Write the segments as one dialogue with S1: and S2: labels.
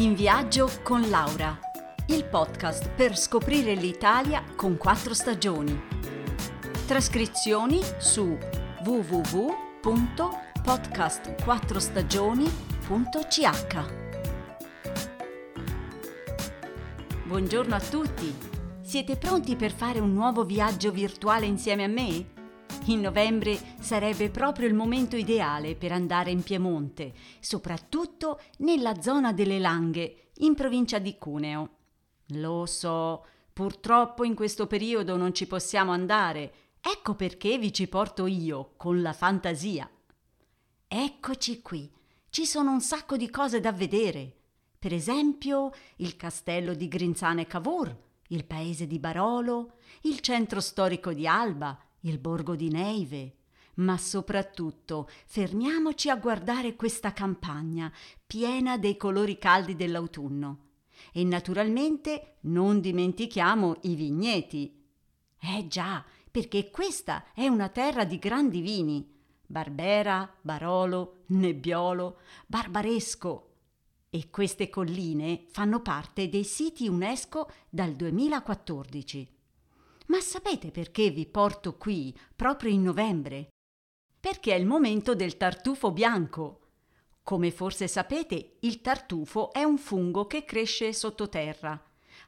S1: In viaggio con Laura, il podcast per scoprire l'Italia con quattro stagioni. Trascrizioni su www.podcastquattrostagioni.ch. Buongiorno a tutti! Siete pronti per fare un nuovo viaggio virtuale insieme a me? In novembre sarebbe proprio il momento ideale per andare in Piemonte, soprattutto nella zona delle Langhe, in provincia di Cuneo. Lo so, purtroppo in questo periodo non ci possiamo andare, ecco perché vi ci porto io, con la fantasia. Eccoci qui, ci sono un sacco di cose da vedere. Per esempio il castello di Grinzane Cavour, il paese di Barolo, il centro storico di Alba, il borgo di Neive, ma soprattutto fermiamoci a guardare questa campagna piena dei colori caldi dell'autunno. E naturalmente non dimentichiamo i vigneti. Eh già, perché questa è una terra di grandi vini. Barbera, Barolo, Nebbiolo, Barbaresco. E queste colline fanno parte dei siti UNESCO dal 2014. Ma sapete perché vi porto qui proprio in novembre? Perché è il momento del tartufo bianco. Come forse sapete, il tartufo è un fungo che cresce sottoterra.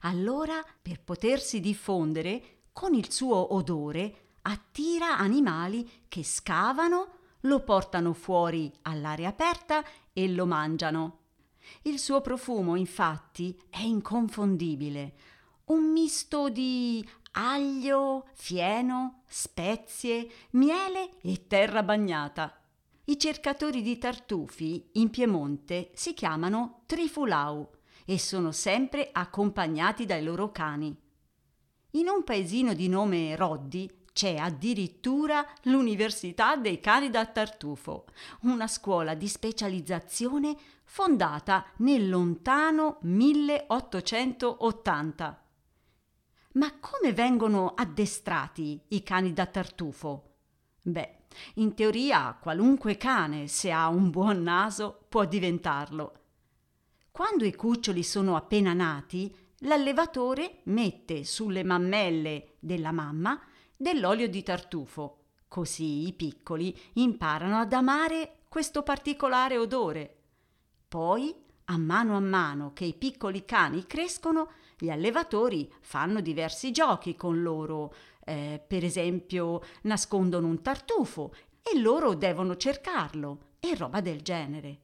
S1: Allora, per potersi diffondere, con il suo odore attira animali che scavano, lo portano fuori all'aria aperta e lo mangiano. Il suo profumo, infatti, è inconfondibile, un misto di aglio, fieno, spezie, miele e terra bagnata. I cercatori di tartufi in Piemonte si chiamano trifulau e sono sempre accompagnati dai loro cani. In un paesino di nome Roddi c'è addirittura l'Università dei cani da tartufo, una scuola di specializzazione fondata nel lontano 1880. Ma come vengono addestrati i cani da tartufo? Beh, in teoria qualunque cane, se ha un buon naso, può diventarlo. Quando i cuccioli sono appena nati, l'allevatore mette sulle mammelle della mamma dell'olio di tartufo, così i piccoli imparano ad amare questo particolare odore. Poi, a mano a mano che i piccoli cani crescono, gli allevatori fanno diversi giochi con loro, eh, per esempio nascondono un tartufo e loro devono cercarlo e roba del genere.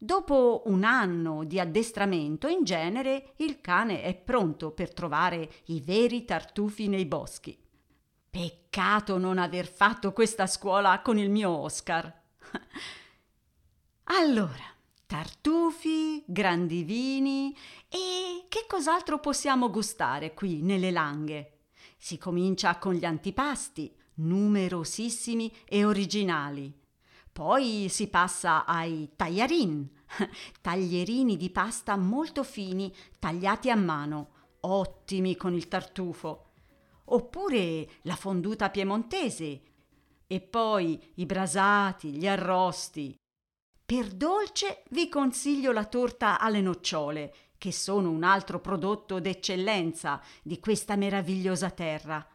S1: Dopo un anno di addestramento, in genere, il cane è pronto per trovare i veri tartufi nei boschi. Peccato non aver fatto questa scuola con il mio Oscar. allora, tartufi, grandi vini e che cos'altro possiamo gustare qui nelle langhe? Si comincia con gli antipasti, numerosissimi e originali. Poi si passa ai tagliarin, taglierini di pasta molto fini, tagliati a mano, ottimi con il tartufo. Oppure la fonduta piemontese. E poi i brasati, gli arrosti, per dolce vi consiglio la torta alle nocciole, che sono un altro prodotto d'eccellenza di questa meravigliosa terra.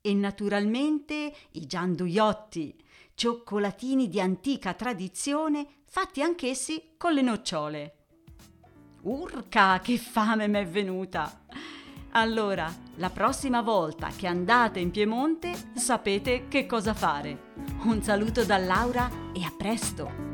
S1: E naturalmente i gianduiotti, cioccolatini di antica tradizione fatti anch'essi con le nocciole. Urca, che fame m'è venuta! Allora, la prossima volta che andate in Piemonte sapete che cosa fare. Un saluto da Laura e a presto!